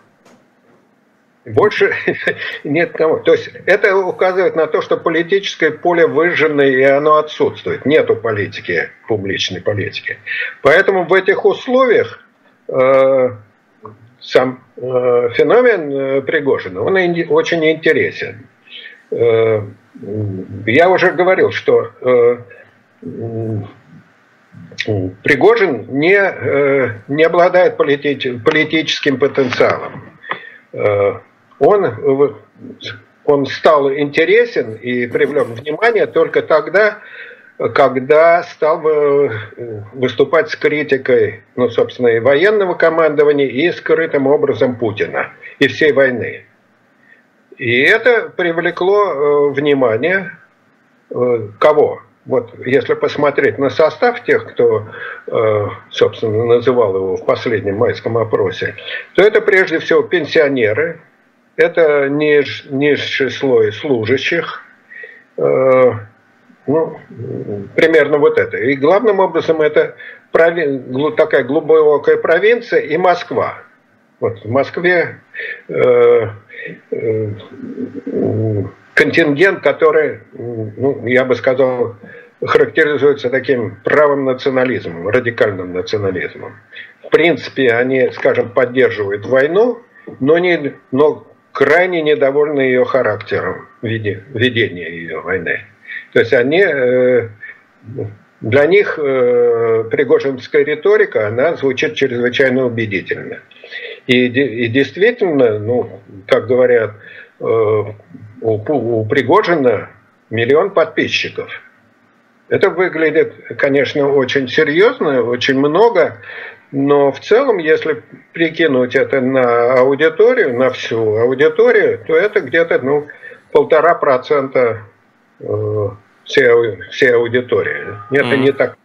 Больше нет кого. То есть это указывает на то, что политическое поле выжжено и оно отсутствует. Нету политики, публичной политики. Поэтому в этих условиях э, сам э, феномен э, Пригожина, он очень интересен. Э, я уже говорил, что э, Пригожин не, э, не обладает полити, политическим потенциалом. Он, он стал интересен и привлек внимание только тогда, когда стал выступать с критикой, ну, собственно, и военного командования, и скрытым образом Путина, и всей войны. И это привлекло э, внимание э, кого? Вот если посмотреть на состав тех, кто, э, собственно, называл его в последнем майском опросе, то это прежде всего пенсионеры, это ниж, низший слой служащих, ну, примерно вот это. И главным образом это прови... такая глубокая провинция и Москва. Вот в Москве э, э, контингент, который, ну, я бы сказал, характеризуется таким правым национализмом, радикальным национализмом. В принципе, они, скажем, поддерживают войну, но, не, но крайне недовольны ее характером ведения ее войны. То есть они, э, для них э, пригожинская риторика, она звучит чрезвычайно убедительно. И, и действительно, ну, как говорят, э, у, у Пригожина миллион подписчиков. Это выглядит, конечно, очень серьезно, очень много, но в целом, если прикинуть это на аудиторию, на всю аудиторию, то это где-то ну, полтора процента э, всей, всей аудитории. Это mm-hmm. не так.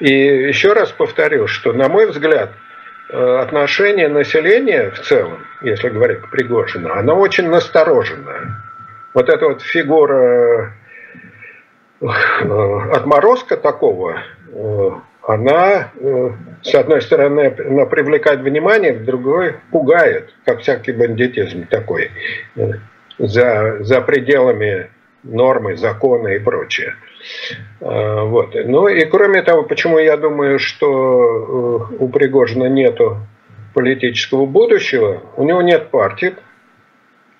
И еще раз повторю, что, на мой взгляд, отношение населения в целом, если говорить к Пригожину, оно очень настороженное. Вот эта вот фигура э, отморозка такого она, э, с одной стороны, она привлекает внимание, с другой пугает, как всякий бандитизм такой, э, за, за пределами нормы, закона и прочее. Э, вот. Ну и кроме того, почему я думаю, что у Пригожина нету политического будущего, у него нет партии,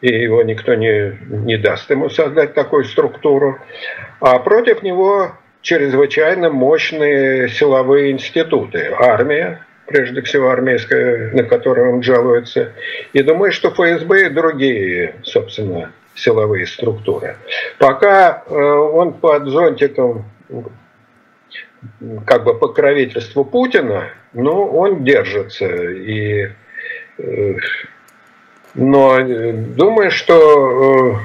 и его никто не, не даст ему создать такую структуру, а против него чрезвычайно мощные силовые институты. Армия, прежде всего армейская, на которую он жалуется. И думаю, что ФСБ и другие, собственно, силовые структуры. Пока э, он под зонтиком как бы покровительства Путина, ну, он держится. И, э, но э, думаю, что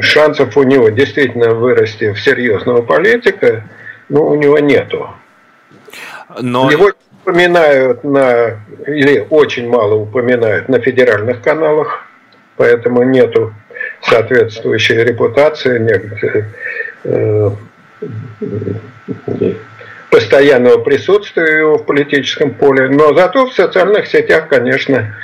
шансов у него действительно вырасти в серьезного политика ну, у него нету. Но... Его упоминают на, или очень мало упоминают на федеральных каналах, поэтому нету соответствующей репутации, нет, э, постоянного присутствия его в политическом поле, но зато в социальных сетях, конечно,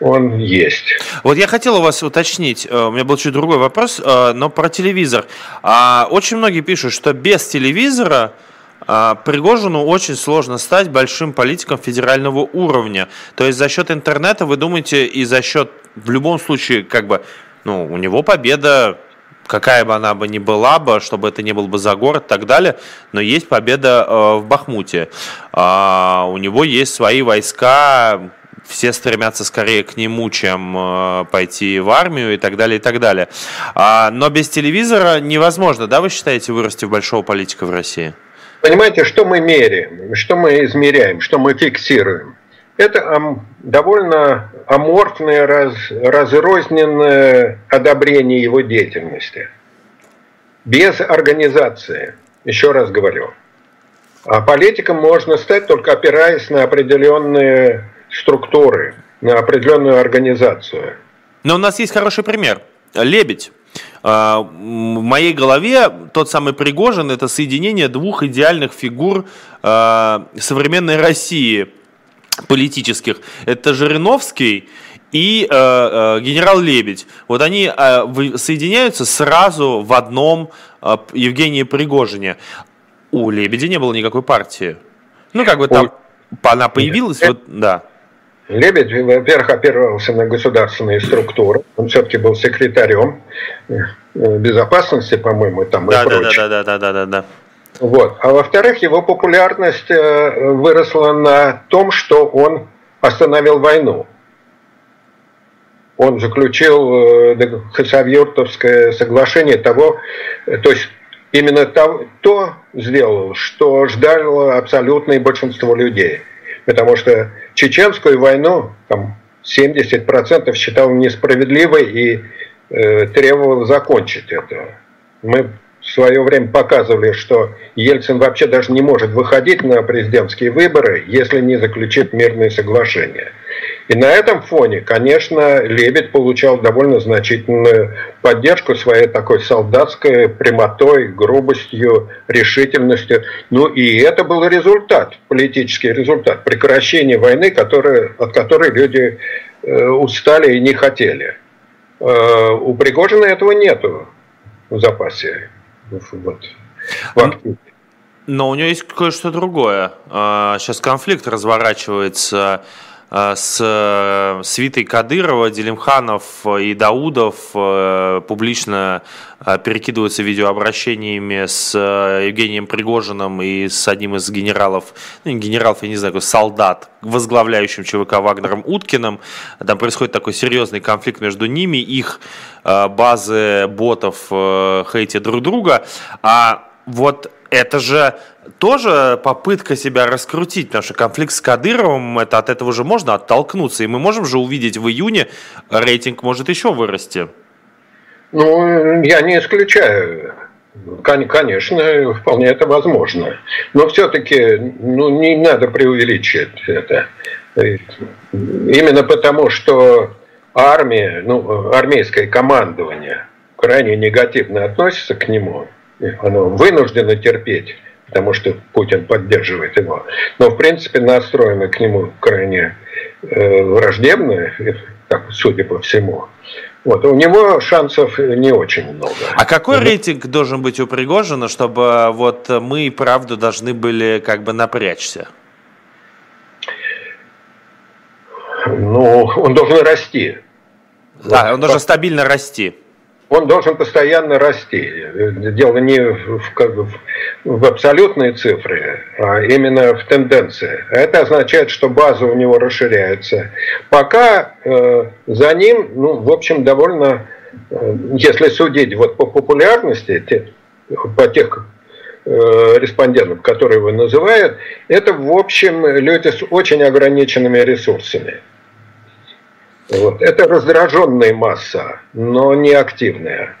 он есть. Вот я хотел у вас уточнить, э, у меня был чуть другой вопрос, э, но про телевизор. А, очень многие пишут, что без телевизора Пригожину очень сложно стать большим политиком федерального уровня. То есть за счет интернета, вы думаете, и за счет, в любом случае, как бы, ну, у него победа какая бы она бы ни была бы, чтобы это не был бы за город и так далее, но есть победа э, в Бахмуте. Э, у него есть свои войска, все стремятся скорее к нему, чем э, пойти в армию и так далее, и так далее. А, но без телевизора невозможно, да, вы считаете, вырасти в большого политика в России? Понимаете, что мы меряем, что мы измеряем, что мы фиксируем? Это довольно аморфное, раз, разрозненное одобрение его деятельности. Без организации, еще раз говорю. А политиком можно стать только опираясь на определенные структуры, на определенную организацию. Но у нас есть хороший пример. Лебедь. А, в моей голове тот самый Пригожин – это соединение двух идеальных фигур а, современной России политических. Это Жириновский и э, генерал Лебедь. Вот они соединяются сразу в одном Евгении Пригожине. У Лебедя не было никакой партии. Ну, как бы там она появилась, вот, да. Лебедь, во-первых, опирался на государственные структуры. Он все-таки был секретарем э, безопасности, по-моему, там да, и да, прочее. Да, да, да, да, да, да. Вот. А во-вторых, его популярность э, выросла на том, что он остановил войну. Он заключил э, Хасавюртовское соглашение того, то есть именно то, то сделал, что ждало абсолютное большинство людей – потому что чеченскую войну там, 70% считал несправедливой и э, требовал закончить это. Мы в свое время показывали, что Ельцин вообще даже не может выходить на президентские выборы, если не заключит мирные соглашения. И на этом фоне, конечно, Лебедь получал довольно значительную поддержку своей такой солдатской прямотой, грубостью, решительностью. Ну и это был результат, политический результат, прекращения войны, который, от которой люди э, устали и не хотели. Э, у Пригожина этого нету в запасе. Вот. Но у него есть кое-что другое. Сейчас а, конфликт разворачивается с э, свитой Кадырова, Делимханов и Даудов э, публично перекидываются видеообращениями с Евгением Пригожиным и с одним из генералов, ну не генералов, я не знаю, солдат, возглавляющим ЧВК Вагнером Уткиным. Там происходит такой серьезный конфликт между ними, их базы ботов хейтят друг друга. А вот это же тоже попытка себя раскрутить, потому что конфликт с Кадыровым, это от этого же можно оттолкнуться, и мы можем же увидеть в июне, рейтинг может еще вырасти. Ну, я не исключаю. Конечно, вполне это возможно. Но все-таки ну, не надо преувеличить это. Именно потому, что армия, ну, армейское командование крайне негативно относится к нему, оно вынуждено терпеть потому что Путин поддерживает его. Но, в принципе, настроены к нему крайне э, враждебно, так, судя по всему. Вот, у него шансов не очень много. А какой угу. рейтинг должен быть у Пригожина, чтобы вот мы и правду должны были как бы напрячься? Ну, он должен расти. Да, вот. он должен стабильно расти он должен постоянно расти. Дело не в, как бы, в абсолютные цифры, а именно в тенденции. Это означает, что база у него расширяется. Пока э, за ним, ну, в общем, довольно, э, если судить вот по популярности, те, по тех э, респондентов, которые его называют, это, в общем, люди с очень ограниченными ресурсами. Вот. Это раздраженная масса, но не активная.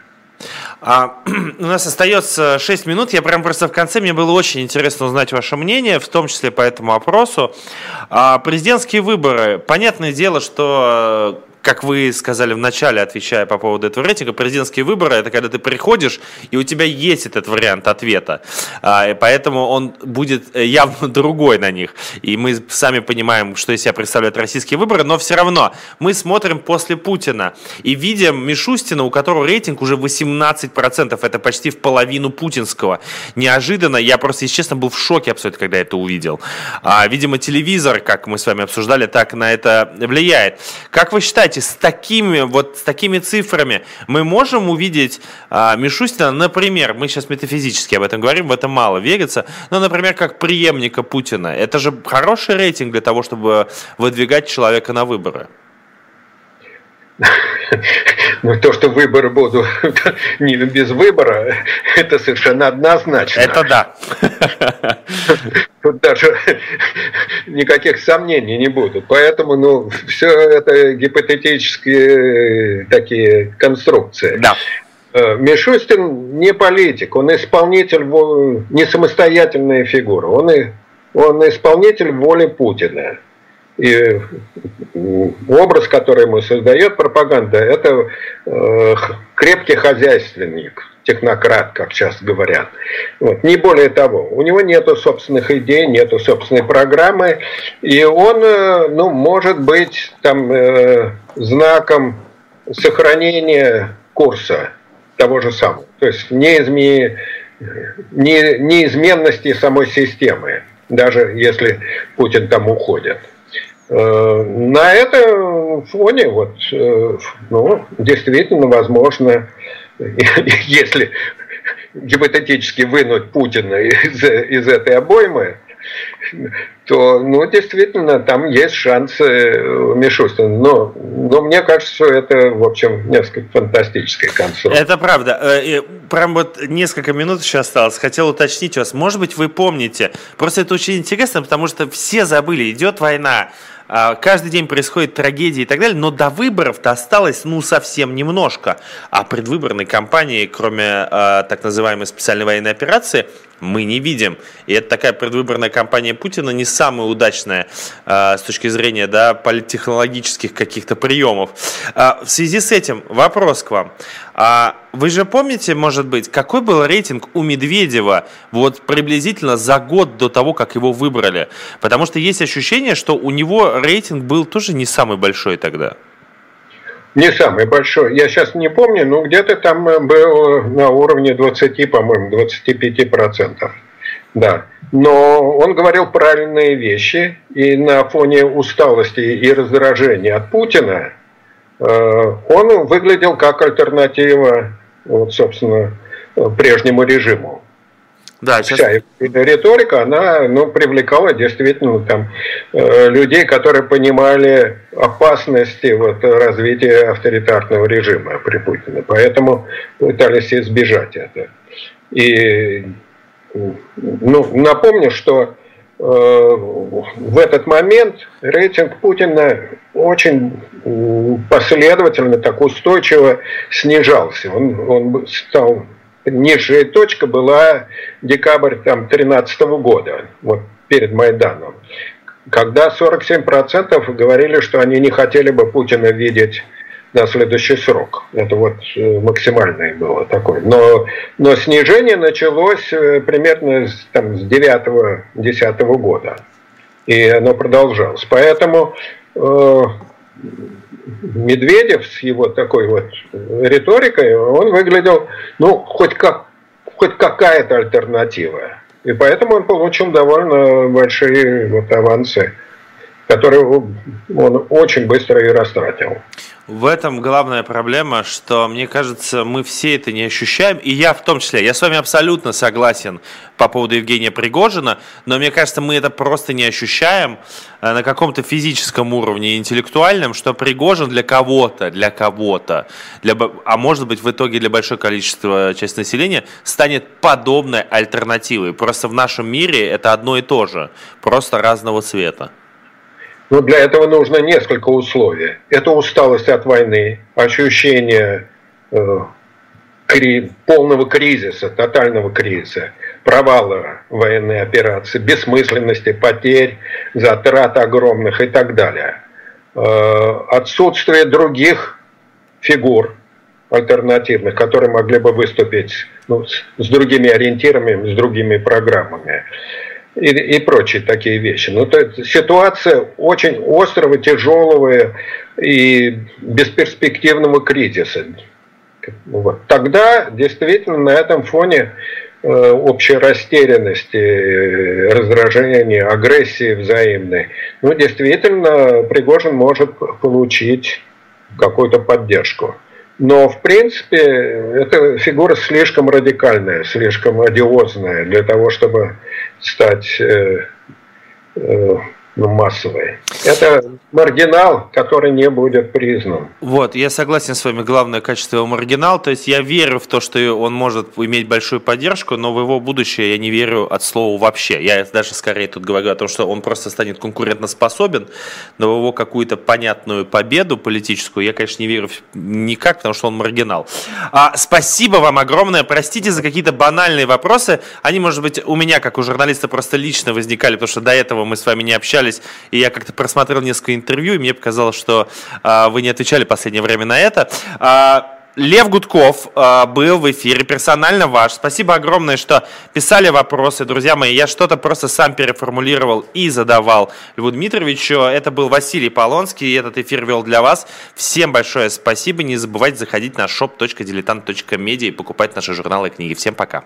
А, у нас остается 6 минут. Я прям просто в конце, мне было очень интересно узнать ваше мнение, в том числе по этому опросу. А, президентские выборы. Понятное дело, что как вы сказали в начале, отвечая по поводу этого рейтинга, президентские выборы – это когда ты приходишь, и у тебя есть этот вариант ответа. А, и поэтому он будет э, явно другой на них. И мы сами понимаем, что из себя представляют российские выборы, но все равно мы смотрим после Путина и видим Мишустина, у которого рейтинг уже 18%. Это почти в половину путинского. Неожиданно, я просто, если честно, был в шоке абсолютно, когда это увидел. А, видимо, телевизор, как мы с вами обсуждали, так на это влияет. Как вы считаете, считаете, с такими, вот, с такими цифрами мы можем увидеть а, Мишустина, например, мы сейчас метафизически об этом говорим, в это мало верится, но, например, как преемника Путина. Это же хороший рейтинг для того, чтобы выдвигать человека на выборы. Ну, то, что выборы будут не без выбора, это совершенно однозначно. Это да. Тут даже никаких сомнений не будет. Поэтому, ну, все это гипотетические такие конструкции. Да. Э, Мишустин не политик, он исполнитель, не самостоятельная фигура, он, и, он исполнитель воли Путина. И образ, который ему создает пропаганда, это э, крепкий хозяйственник, технократ, как часто говорят. Вот. Не более того, у него нет собственных идей, нет собственной программы, и он, э, ну, может быть, там, э, знаком сохранения курса того же самого. То есть неизме... не... неизменности самой системы, даже если Путин там уходит. Э, на этом фоне вот, э, ну, действительно возможно, если гипотетически вынуть Путина из, из этой обоймы, то, ну, действительно, там есть шансы у Мишустина. Но, но мне кажется, что это, в общем, несколько фантастическая концовка. Это правда. Э, прям вот несколько минут еще осталось. Хотел уточнить вас. Может быть, вы помните. Просто это очень интересно, потому что все забыли. Идет война. А, каждый день происходит трагедия и так далее, но до выборов-то осталось, ну, совсем немножко. А предвыборной кампании, кроме э, так называемой специальной военной операции, мы не видим. И это такая предвыборная кампания Путина не самая удачная э, с точки зрения да, политтехнологических каких-то приемов. Э, в связи с этим вопрос к вам. А вы же помните, может быть, какой был рейтинг у Медведева вот приблизительно за год до того, как его выбрали? Потому что есть ощущение, что у него рейтинг был тоже не самый большой тогда. Не самый большой. Я сейчас не помню, но где-то там был на уровне 20, по-моему, 25 процентов. Да. Но он говорил правильные вещи, и на фоне усталости и раздражения от Путина э, он выглядел как альтернатива, вот, собственно, прежнему режиму. Да, сейчас... Вся риторика, она ну, привлекала действительно там, э, людей, которые понимали опасности вот, развития авторитарного режима при Путине. Поэтому пытались избежать это. И ну, напомню, что э, в этот момент рейтинг Путина очень последовательно, так устойчиво снижался. Он, он стал низшая точка была декабрь там 13 года, вот перед Майданом, когда 47% говорили, что они не хотели бы Путина видеть на следующий срок. Это вот э, максимальное было такое. Но, но снижение началось э, примерно с, там, с 9-10 года. И оно продолжалось. Поэтому э, Медведев с его такой вот риторикой, он выглядел, ну, хоть, как, хоть какая-то альтернатива. И поэтому он получил довольно большие вот авансы, которые он очень быстро и растратил. В этом главная проблема, что, мне кажется, мы все это не ощущаем, и я в том числе. Я с вами абсолютно согласен по поводу Евгения Пригожина, но мне кажется, мы это просто не ощущаем э, на каком-то физическом уровне, интеллектуальном, что Пригожин для кого-то, для кого-то, для, а может быть в итоге для большого количества части населения, станет подобной альтернативой. Просто в нашем мире это одно и то же, просто разного цвета. Но для этого нужно несколько условий. Это усталость от войны, ощущение э, кри, полного кризиса, тотального кризиса, провала военной операции, бессмысленности, потерь, затрат огромных и так далее. Э, отсутствие других фигур альтернативных, которые могли бы выступить ну, с, с другими ориентирами, с другими программами и, и прочие такие вещи. Ну, то есть ситуация очень острого, тяжелого и бесперспективного кризиса. Вот. Тогда действительно на этом фоне э, общей растерянности, раздражения, агрессии взаимной, ну, действительно, Пригожин может получить какую-то поддержку. Но, в принципе, эта фигура слишком радикальная, слишком одиозная для того, чтобы стать э, э, ну, массовой. Это маргинал, который не будет признан. Вот, я согласен с вами, главное качество его маргинал, то есть я верю в то, что он может иметь большую поддержку, но в его будущее я не верю от слова вообще. Я даже скорее тут говорю о том, что он просто станет конкурентоспособен, но в его какую-то понятную победу политическую я, конечно, не верю никак, потому что он маргинал. А, спасибо вам огромное, простите за какие-то банальные вопросы, они, может быть, у меня, как у журналиста, просто лично возникали, потому что до этого мы с вами не общались, подписались, и я как-то просмотрел несколько интервью, и мне показалось, что э, вы не отвечали в последнее время на это. Э, Лев Гудков э, был в эфире, персонально ваш. Спасибо огромное, что писали вопросы, друзья мои. Я что-то просто сам переформулировал и задавал Льву Дмитровичу. Это был Василий Полонский, и этот эфир вел для вас. Всем большое спасибо. Не забывайте заходить на shop.diletant.media и покупать наши журналы и книги. Всем пока.